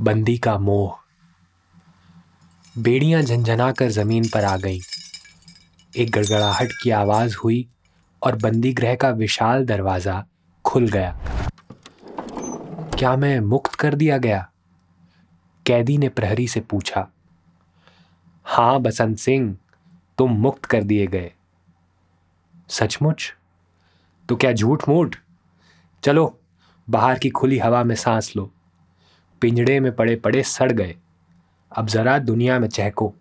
बंदी का मोह। बेड़ियाँ झंझना कर ज़मीन पर आ गईं। एक गड़गड़ाहट की आवाज़ हुई और बंदी गृह का विशाल दरवाज़ा खुल गया। क्या मैं मुक्त कर दिया गया? कैदी ने प्रहरी से पूछा। हाँ, बसंत सिंह, तुम मुक्त कर दिए गए। सचमुच? तो क्या झूठ मूठ? चलो, बाहर की खुली हवा में सांस लो। पिंजड़े में पड़े पड़े सड़ गए। अब जरा दुनिया में चहको।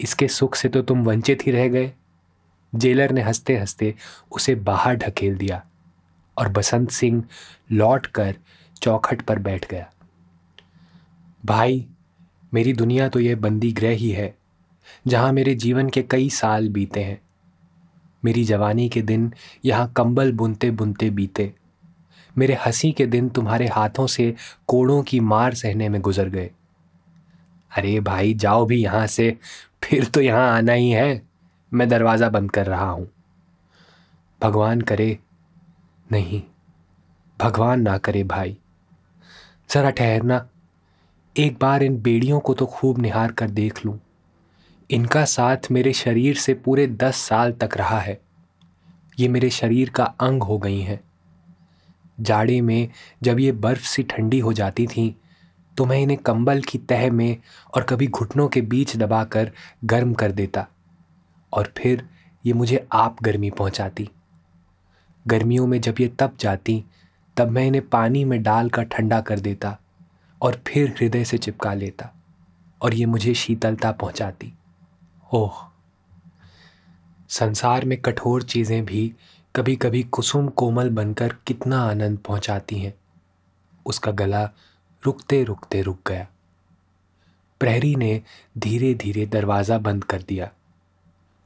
इसके सुख से तो तुम वंचित ही रह गए। जेलर ने हँसते हँसते उसे बाहर ढकेल दिया और बसंत सिंह लौट कर चौखट पर बैठ गया। भाई, मेरी दुनिया तो यह बंदी गृह ही है, जहाँ मेरे जीवन के कई साल बीते हैं। मेरी जवानी के दिन यहाँ कंबल बुनते बुनते बीते। मेरे हँसी के दिन तुम्हारे हाथों से कोड़ों की मार सहने में गुजर गए। अरे भाई, जाओ भी यहाँ से, फिर तो यहाँ आना ही है। मैं दरवाज़ा बंद कर रहा हूँ। भगवान करे नहीं, भगवान ना करे भाई। ज़रा ठहरना। एक बार इन बेड़ियों को तो खूब निहार कर देख लूँ। इनका साथ मेरे शरीर से पूरे दस साल तक रहा है। ये मेरे शरीर का अंग हो गई हैं। जाड़े में जब ये बर्फ़ सी ठंडी हो जाती थी तो मैं इन्हें कंबल की तह में और कभी घुटनों के बीच दबाकर गर्म कर देता और फिर ये मुझे आप गर्मी पहुंचाती। गर्मियों में जब ये तप जाती, तब मैं इन्हें पानी में डालकर ठंडा कर देता और फिर हृदय से चिपका लेता और ये मुझे शीतलता पहुंचाती। ओह! संसार में कठोर चीज़ें भी कभी कभी कुसुम कोमल बनकर कितना आनंद पहुंचाती हैं। उसका गला रुकते रुकते रुक गया। प्रहरी ने धीरे धीरे दरवाज़ा बंद कर दिया।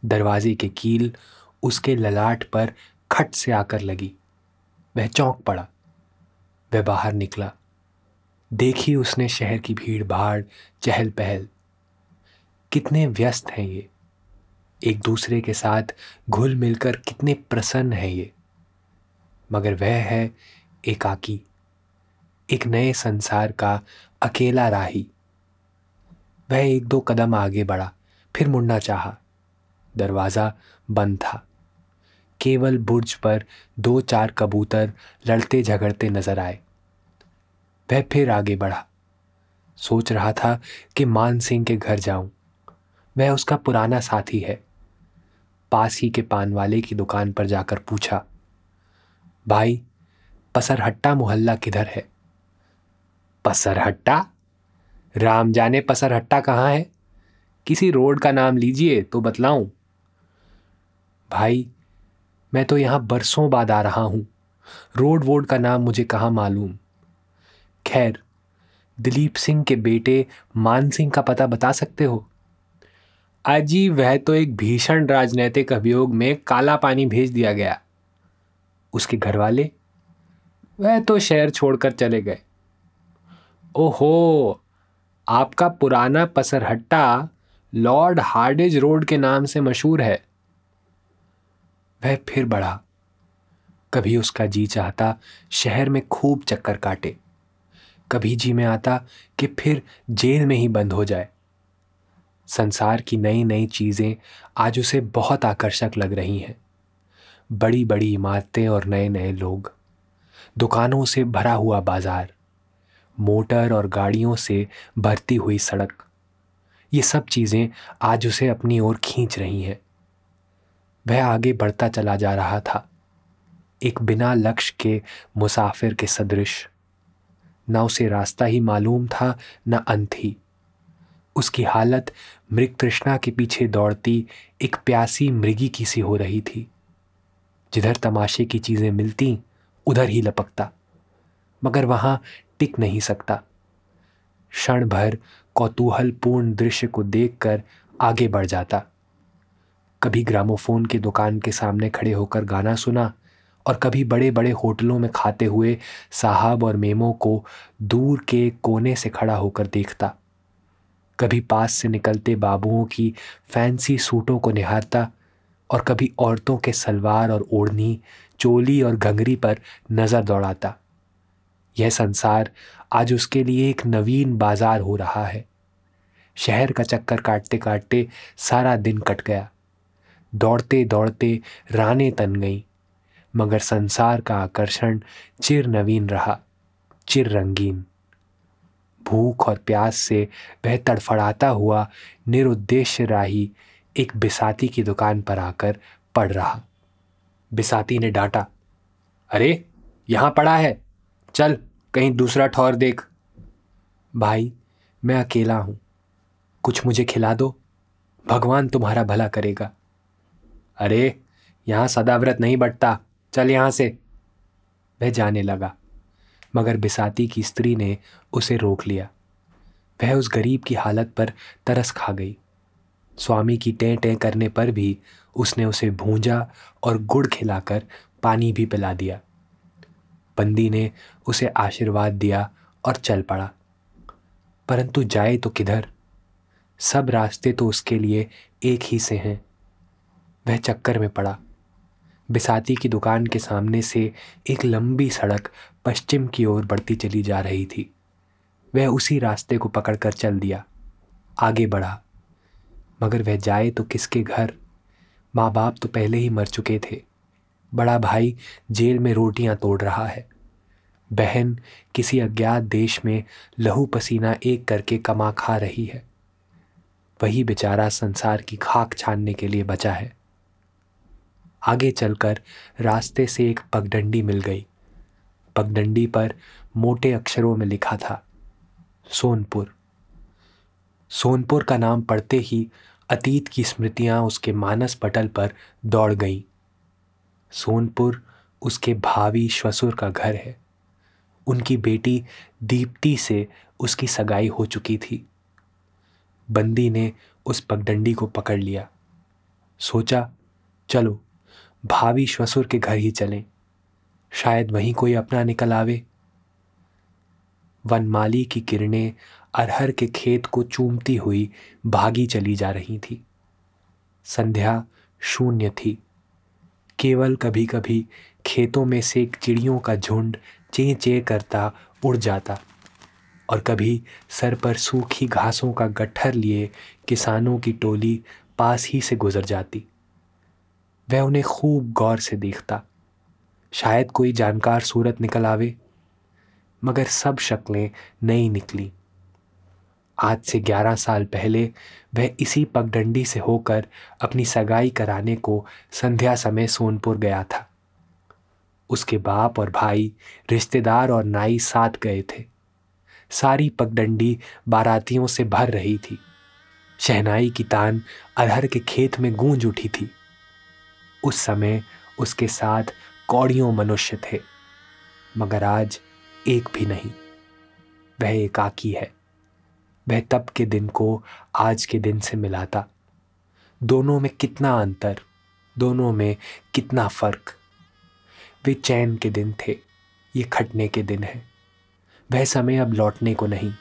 दरवाजे के कील उसके ललाट पर खट से आकर लगी। वह चौंक पड़ा। वह बाहर निकला। देखी उसने शहर की भीड़ भाड़ चहल पहल कितने व्यस्त हैं ये। एक दूसरे के साथ घुल मिलकर कितने प्रसन्न है ये। मगर वह है एकाकी, एक नए संसार का अकेला राही। वह एक दो कदम आगे बढ़ा, फिर मुड़ना चाहा। दरवाज़ा बंद था। केवल बुर्ज पर दो चार कबूतर लड़ते झगड़ते नज़र आए। वह फिर आगे बढ़ा। सोच रहा था कि मान सिंह के घर जाऊँ। वह उसका पुराना साथी है। पास ही के पान वाले की दुकान पर जाकर पूछा, भाई, पसरहट्टा मोहल्ला किधर है? पसरहट्टा? राम जाने पसरहट्टा कहाँ है? किसी रोड का नाम लीजिए तो बतलाऊं। भाई, मैं तो यहाँ बरसों बाद आ रहा हूँ। रोड वोड का नाम मुझे कहाँ मालूम? खैर, दिलीप सिंह के बेटे मान सिंह का पता बता सकते हो? अजी वह तो एक भीषण राजनैतिक अभियोग में काला पानी भेज दिया गया। उसके घर वाले वह तो शहर छोड़कर चले गए। ओहो, आपका पुराना पसरहट्टा लॉर्ड हार्डेज रोड के नाम से मशहूर है। वह फिर बढ़ा। कभी उसका जी चाहता शहर में खूब चक्कर काटे। कभी जी में आता कि फिर जेल में ही बंद हो जाए। संसार की नई नई चीज़ें आज उसे बहुत आकर्षक लग रही हैं। बड़ी बड़ी इमारतें और नए नए लोग। दुकानों से भरा हुआ बाज़ार। मोटर और गाड़ियों से भरती हुई सड़क। ये सब चीज़ें आज उसे अपनी ओर खींच रही हैं। वह आगे बढ़ता चला जा रहा था। एक बिना लक्ष्य के मुसाफिर के सदृश। न उसे रास्ता ही मालूम था, न अंत ही। उसकी हालत मृग तृष्णा के पीछे दौड़ती एक प्यासी मृगी की सी हो रही थी। जिधर तमाशे की चीज़ें मिलती, उधर ही लपकता, मगर वहाँ टिक नहीं सकता। क्षण भर कौतूहलपूर्ण दृश्य को देखकर आगे बढ़ जाता। कभी ग्रामोफोन की दुकान के सामने खड़े होकर गाना सुना और कभी बड़े बड़े होटलों में खाते हुए साहब और मेमों को दूर के कोने से खड़ा होकर देखता। कभी पास से निकलते बाबुओं की फैंसी सूटों को निहारता और कभी औरतों के सलवार और ओढ़नी, चोली और घंगरी पर नज़र दौड़ाता। यह संसार आज उसके लिए एक नवीन बाज़ार हो रहा है। शहर का चक्कर काटते काटते सारा दिन कट गया। दौड़ते दौड़ते राने तन गई, मगर संसार का आकर्षण चिर नवीन रहा, चिर रंगीन। भूख और प्यास से वह तड़फड़ाता हुआ निरुद्देश्य राही एक बिसाती की दुकान पर आकर पड़ रहा। बिसाती ने डांटा, अरे, यहाँ पड़ा है। चल, कहीं दूसरा ठौर देख। भाई, मैं अकेला हूँ। कुछ मुझे खिला दो। भगवान तुम्हारा भला करेगा। अरे, यहाँ सदाव्रत नहीं बटता। चल यहाँ से। वह जाने लगा। मगर बिसाती की स्त्री ने उसे रोक लिया। वह उस गरीब की हालत पर तरस खा गई। स्वामी की टें टें करने पर भी उसने उसे भूंजा और गुड़ खिलाकर पानी भी पिला दिया। बंदी ने उसे आशीर्वाद दिया और चल पड़ा। परंतु जाए तो किधर? सब रास्ते तो उसके लिए एक ही से हैं। वह चक्कर में पड़ा। बिसाती की दुकान के सामने से एक लंबी सड़क पश्चिम की ओर बढ़ती चली जा रही थी। वह उसी रास्ते को पकड़कर चल दिया। आगे बढ़ा। मगर वह जाए तो किसके घर? माँ बाप तो पहले ही मर चुके थे। बड़ा भाई जेल में रोटियाँ तोड़ रहा है। बहन किसी अज्ञात देश में लहू पसीना एक करके कमा खा रही है। वही बेचारा संसार की खाक छानने के लिए बचा है। आगे चलकर रास्ते से एक पगडंडी मिल गई। पगडंडी पर मोटे अक्षरों में लिखा था, सोनपुर। सोनपुर का नाम पढ़ते ही अतीत की स्मृतियाँ उसके मानस पटल पर दौड़ गईं। सोनपुर उसके भावी श्वसुर का घर है। उनकी बेटी दीप्ति से उसकी सगाई हो चुकी थी। बंदी ने उस पगडंडी को पकड़ लिया। सोचा, चलो, भावी श्वसुर के घर ही चलें। शायद वहीं कोई अपना निकल आवे। वनमाली की किरणें अरहर के खेत को चूमती हुई भागी चली जा रही थी। संध्या शून्य थी। केवल कभी कभी खेतों में से चिड़ियों का झुंड चे चे करता उड़ जाता और कभी सर पर सूखी घासों का गट्ठर लिए किसानों की टोली पास ही से गुजर जाती। वह उन्हें खूब गौर से देखता। शायद कोई जानकार सूरत निकल आवे। मगर सब शक्लें नई निकली। आज से ग्यारह साल पहले वह इसी पगडंडी से होकर अपनी सगाई कराने को संध्या समय सोनपुर गया था। उसके बाप और भाई, रिश्तेदार और नाई साथ गए थे। सारी पगडंडी बारातियों से भर रही थी। शहनाई की तान अरहर के खेत में गूंज उठी थी। उस समय उसके साथ कौड़ियों मनुष्य थे, मगर आज एक भी नहीं। वह एकाकी है। वह तब के दिन को आज के दिन से मिलाता। दोनों में कितना अंतर, दोनों में कितना फ़र्क। वे चैन के दिन थे, ये खटने के दिन है। वह समय अब लौटने को नहीं,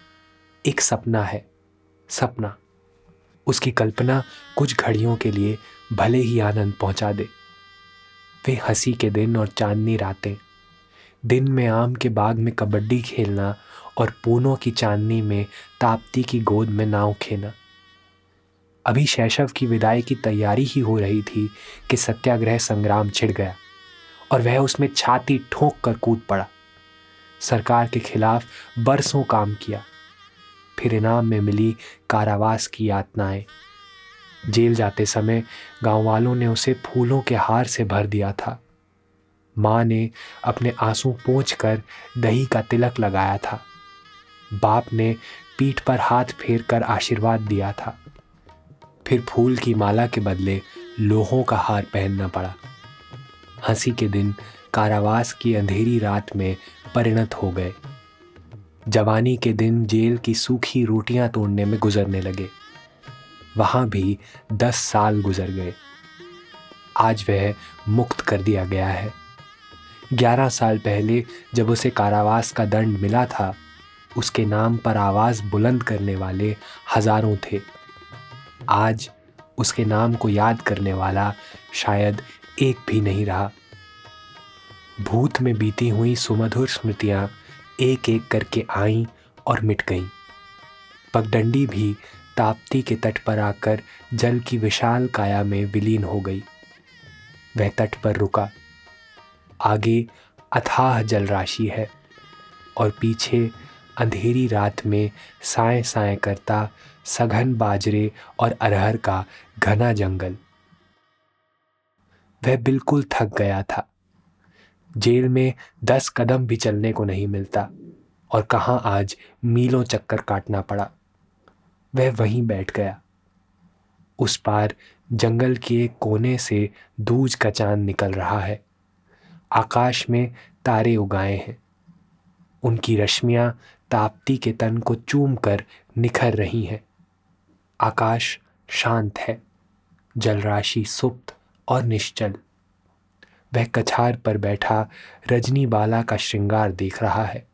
एक सपना है, सपना। उसकी कल्पना कुछ घड़ियों के लिए भले ही आनंद पहुँचा दे। वे हँसी के दिन और चांदनी रातें। दिन में आम के बाग में कबड्डी खेलना और पूनों की चांदनी में ताप्ती की गोद में नाव खेना। अभी शैशव की विदाई की तैयारी ही हो रही थी कि सत्याग्रह संग्राम छिड़ गया और वह उसमें छाती ठोंक कर कूद पड़ा। सरकार के खिलाफ बरसों काम किया। फिर इनाम में मिली कारावास की यातनाएँ। जेल जाते समय गाँव वालों ने उसे फूलों के हार से भर दिया था। माँ ने अपने आँसू पोंछ कर दही का तिलक लगाया था। बाप ने पीठ पर हाथ फेर कर आशीर्वाद दिया था। फिर फूल की माला के बदले लोहों का हार पहनना पड़ा। हँसी के दिन कारावास की अंधेरी रात में परिणत हो गए। जवानी के दिन जेल की सूखी रोटियाँ तोड़ने में गुजरने लगे। वहाँ भी दस साल गुजर गए। आज वह मुक्त कर दिया गया है। ग्यारह साल पहले जब उसे कारावास का दंड मिला था, उसके नाम पर आवाज़ बुलंद करने वाले हज़ारों थे। आज उसके नाम को याद करने वाला शायद एक भी नहीं रहा। भूत में बीती हुई सुमधुर स्मृतियाँ एक एक करके आईं और मिट गईं। पगडंडी भी ताप्ती के तट पर आकर जल की विशाल काया में विलीन हो गई। वह तट पर रुका। आगे अथाह जल राशि है और पीछे अंधेरी रात में साए साए करता सघन बाजरे और अरहर का घना जंगल। वह बिल्कुल थक गया था। जेल में दस कदम भी चलने को नहीं मिलता और कहाँ आज मीलों चक्कर काटना पड़ा। वह वहीं बैठ गया। उस पार जंगल के कोने से दूज का चाँद निकल रहा है। आकाश में तारे उगाए हैं। उनकी रश्मियाँ ताप्ती के तन को चूम कर निखर रही हैं। आकाश शांत है। जलराशि सुप्त और निश्चल। वह कछार पर बैठा रजनी बाला का श्रृंगार देख रहा है।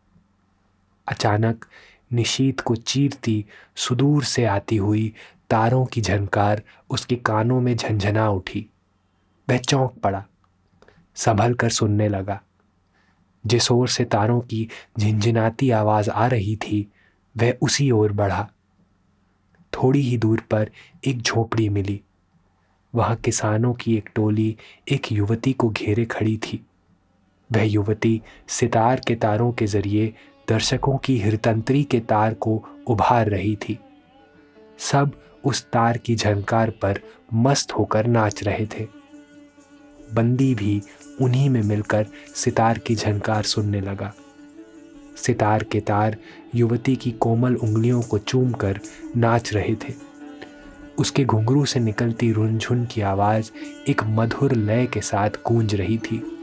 अचानक निशीत को चीरती सुदूर से आती हुई तारों की झनकार उसके कानों में झंझना उठी। वह चौंक पड़ा, संभल कर सुनने लगा। जिस ओर से तारों की झिंझिनाती आवाज़ आ रही थी, वह उसी ओर बढ़ा। थोड़ी ही दूर पर एक झोपड़ी मिली। वहाँ किसानों की एक टोली एक युवती को घेरे खड़ी थी। वह युवती सितार के तारों के ज़रिए दर्शकों की हृतंत्री के तार को उभार रही थी। सब उस तार की झनकार पर मस्त होकर नाच रहे थे। बंदी भी उन्हीं में मिलकर सितार की झनकार सुनने लगा। सितार के तार युवती की कोमल उंगलियों को चूम कर नाच रहे थे। उसके घुंघरू से निकलती रुनझुन की आवाज़ एक मधुर लय के साथ गूंज रही थी।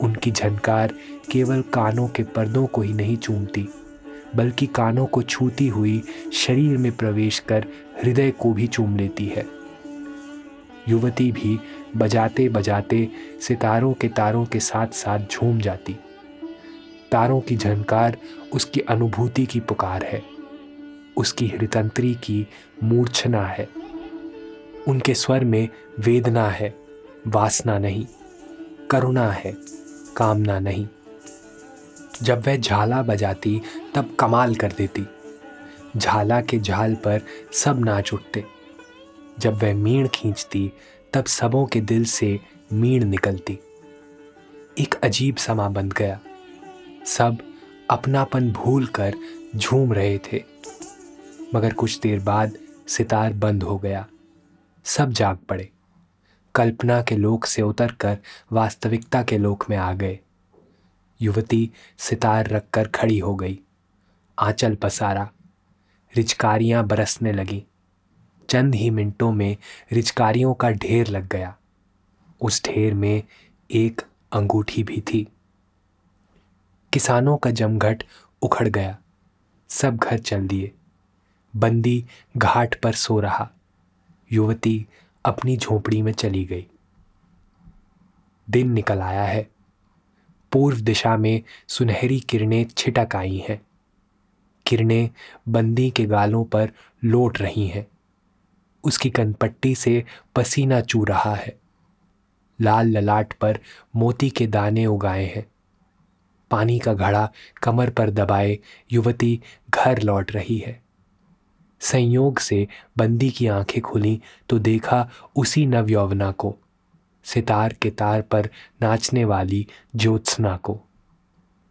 उनकी झनकार केवल कानों के पर्दों को ही नहीं चूमती, बल्कि कानों को छूती हुई शरीर में प्रवेश कर हृदय को भी चूम लेती है। युवती भी बजाते बजाते सितारों के तारों के साथ साथ झूम जाती। तारों की झनकार उसकी अनुभूति की पुकार है। उसकी हृतंत्री की मूर्छना है। उनके स्वर में वेदना है, वासना नहीं, करुणा है। कामना नहीं। जब वह झाला बजाती, तब कमाल कर देती। झाला के झाल पर सब नाच उठते। जब वह मीण खींचती, तब सबों के दिल से मीण निकलती। एक अजीब समा बन गया। सब अपनापन भूल कर झूम रहे थे। मगर कुछ देर बाद सितार बंद हो गया। सब जाग पड़े। कल्पना के लोक से उतरकर वास्तविकता के लोक में आ गए। युवती सितार रखकर खड़ी हो गई। आंचल पसारा। रिचकारियाँ बरसने लगी। चंद ही मिनटों में रिचकारियों का ढेर लग गया। उस ढेर में एक अंगूठी भी थी। किसानों का जमघट उखड़ गया। सब घर चल दिए। बंदी घाट पर सो रहा। युवती अपनी झोपड़ी में चली गई। दिन निकल आया है। पूर्व दिशा में सुनहरी किरणें छिटक आई हैं। किरणें बंदी के गालों पर लौट रही हैं। उसकी कनपट्टी से पसीना चू रहा है। लाल ललाट पर मोती के दाने उगाए हैं। पानी का घड़ा कमर पर दबाए युवती घर लौट रही है। संयोग से बंदी की आँखें खुली तो देखा उसी नवयौवना को, सितार के तार पर नाचने वाली ज्योत्सना को।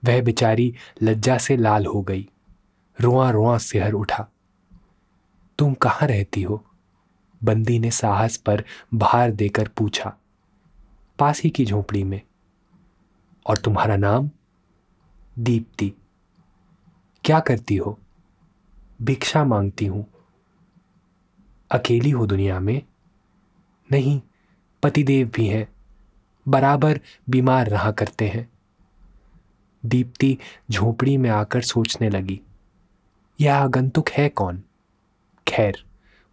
वह बेचारी लज्जा से लाल हो गई रोआ रोआ सिहर उठा। तुम कहाँ रहती हो? बंदी ने साहस पर भार देकर पूछा। पास ही की झोपड़ी में। और तुम्हारा नाम? दीप्ति। क्या करती हो? भिक्षा मांगती हूँ। अकेली हो दुनिया में। नहीं, पतिदेव भी हैं। बराबर बीमार रहा करते हैं। दीप्ति झोपड़ी में आकर सोचने लगी, यह आगंतुक है कौन? खैर,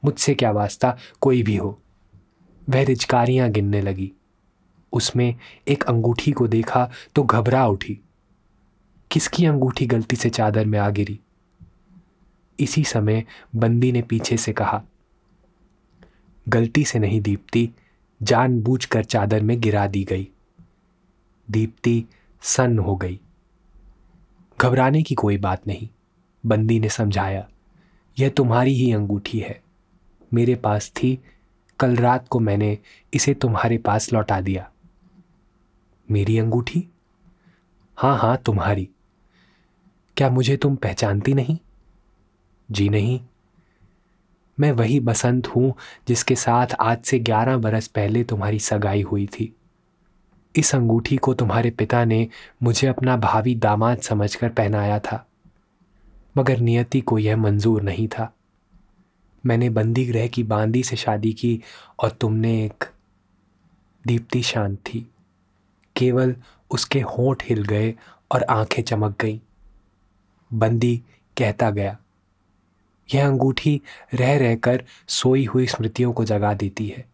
मुझसे क्या वास्ता कोई भी हो? वह रिचकारियाँ गिनने लगी। उसमें एक अंगूठी को देखा तो घबरा उठी। किसकी अंगूठी गलती से चादर में आ गिरी? इसी समय बंदी ने पीछे से कहा, गलती से नहीं दीप्ति, जानबूझकर चादर में गिरा दी गई। दीप्ति सन्न हो गई। घबराने की कोई बात नहीं। बंदी ने समझाया, यह तुम्हारी ही अंगूठी है। मेरे पास थी, कल रात को मैंने इसे तुम्हारे पास लौटा दिया। मेरी अंगूठी? हाँ हाँ तुम्हारी। क्या मुझे तुम पहचानती नहीं? जी नहीं। मैं वही बसंत हूँ जिसके साथ आज से ग्यारह बरस पहले तुम्हारी सगाई हुई थी। इस अंगूठी को तुम्हारे पिता ने मुझे अपना भावी दामाद समझकर पहनाया था, मगर नियति को यह मंजूर नहीं था। मैंने बंदी ग्रह की बांदी से शादी की और तुमने एक दीप्ति शांत थी। केवल उसके होंठ हिल गए और आँखें चमक गईं। बंदी कहता गया यह अंगूठी रह रहकर सोई हुई स्मृतियों को जगा देती है।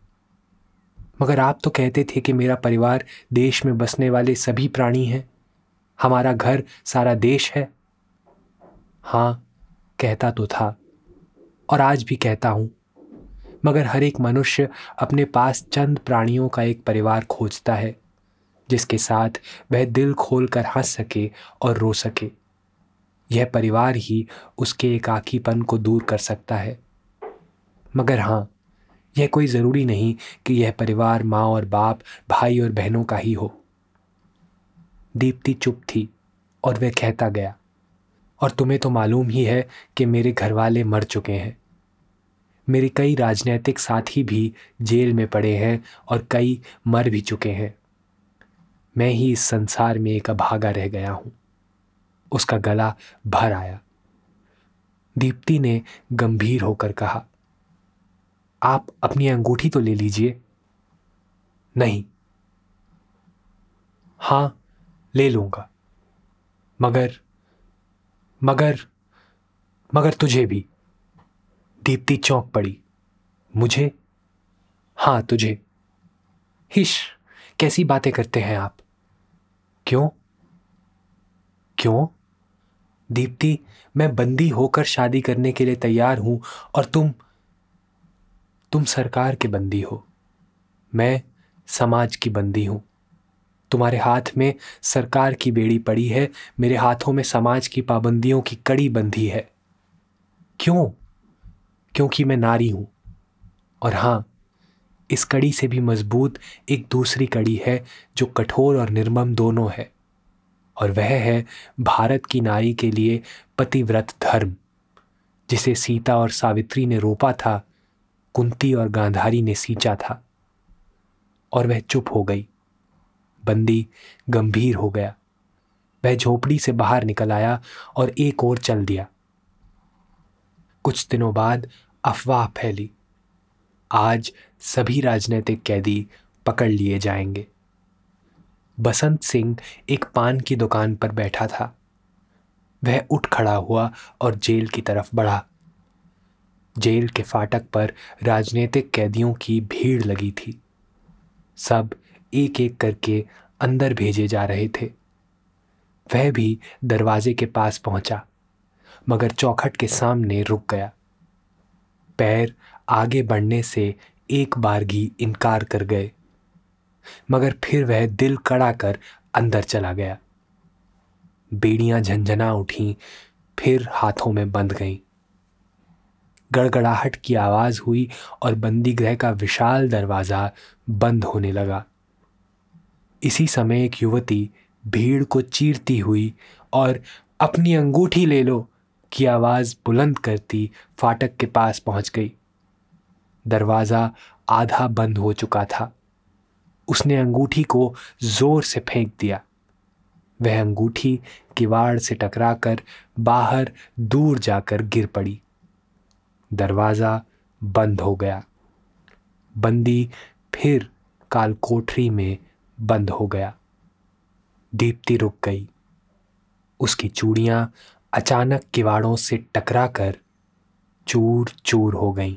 मगर आप तो कहते थे कि मेरा परिवार देश में बसने वाले सभी प्राणी हैं। हमारा घर सारा देश है। हाँ कहता तो था और आज भी कहता हूँ। मगर हर एक मनुष्य अपने पास चंद प्राणियों का एक परिवार खोजता है, जिसके साथ वह दिल खोल कर हंस सके और रो सके। यह परिवार ही उसके एकाकीपन को दूर कर सकता है। मगर हाँ यह कोई ज़रूरी नहीं कि यह परिवार माँ और बाप, भाई और बहनों का ही हो। दीप्ति चुप थी और वह कहता गया, और तुम्हें तो मालूम ही है कि मेरे घर वाले मर चुके हैं। मेरे कई राजनीतिक साथी भी जेल में पड़े हैं और कई मर भी चुके हैं। मैं ही इस संसार में एक अभागा रह गया हूँ। उसका गला भर आया। दीप्ति ने गंभीर होकर कहा, आप अपनी अंगूठी तो ले लीजिए। नहीं। हाँ, ले लूँगा। मगर मगर मगर तुझे भी। दीप्ति चौंक पड़ी। मुझे? हाँ, तुझे। हिश, कैसी बातें करते हैं आप? क्यों? क्यों? दीप्ति, मैं बंदी होकर शादी करने के लिए तैयार हूँ और तुम तुम सरकार के बंदी हो। मैं समाज की बंदी हूँ। तुम्हारे हाथ में सरकार की बेड़ी पड़ी है, मेरे हाथों में समाज की पाबंदियों की कड़ी बंधी है। क्यों? क्योंकि मैं नारी हूँ। और हाँ, इस कड़ी से भी मज़बूत एक दूसरी कड़ी है जो कठोर और निर्मम दोनों है। और वह है भारत की नारी के लिए पतिव्रत धर्म, जिसे सीता और सावित्री ने रोपा था, कुंती और गांधारी ने सींचा था। और वह चुप हो गई। बंदी गंभीर हो गया। वह झोपड़ी से बाहर निकल आया और एक और चल दिया। कुछ दिनों बाद अफवाह फैली। आज सभी राजनीतिक कैदी पकड़ लिए जाएँगे। बसंत सिंह एक पान की दुकान पर बैठा था। वह उठ खड़ा हुआ और जेल की तरफ़ बढ़ा। जेल के फाटक पर राजनीतिक कैदियों की भीड़ लगी थी। सब एक एक करके अंदर भेजे जा रहे थे। वह भी दरवाजे के पास पहुँचा, मगर चौखट के सामने रुक गया। पैर आगे बढ़ने से एक बारगी इनकार कर गए। मगर फिर वह दिल कड़ा कर अंदर चला गया। बेड़ियाँ झंझना उठी, फिर हाथों में बंध गईं। गड़गड़ाहट की आवाज़ हुई और बंदी गृह का विशाल दरवाज़ा बंद होने लगा। इसी समय एक युवती भीड़ को चीरती हुई और अपनी अंगूठी ले लो की आवाज़ बुलंद करती फाटक के पास पहुँच गई। दरवाज़ा आधा बंद हो चुका था। उसने अंगूठी को ज़ोर से फेंक दिया। वह अंगूठी किवाड़ से टकराकर बाहर दूर जाकर गिर पड़ी। दरवाज़ा बंद हो गया। बंदी फिर काल कोठरी में बंद हो गया। दीप्ति रुक गई। उसकी चूड़ियाँ अचानक किवाड़ों से टकराकर चूर चूर हो गईं।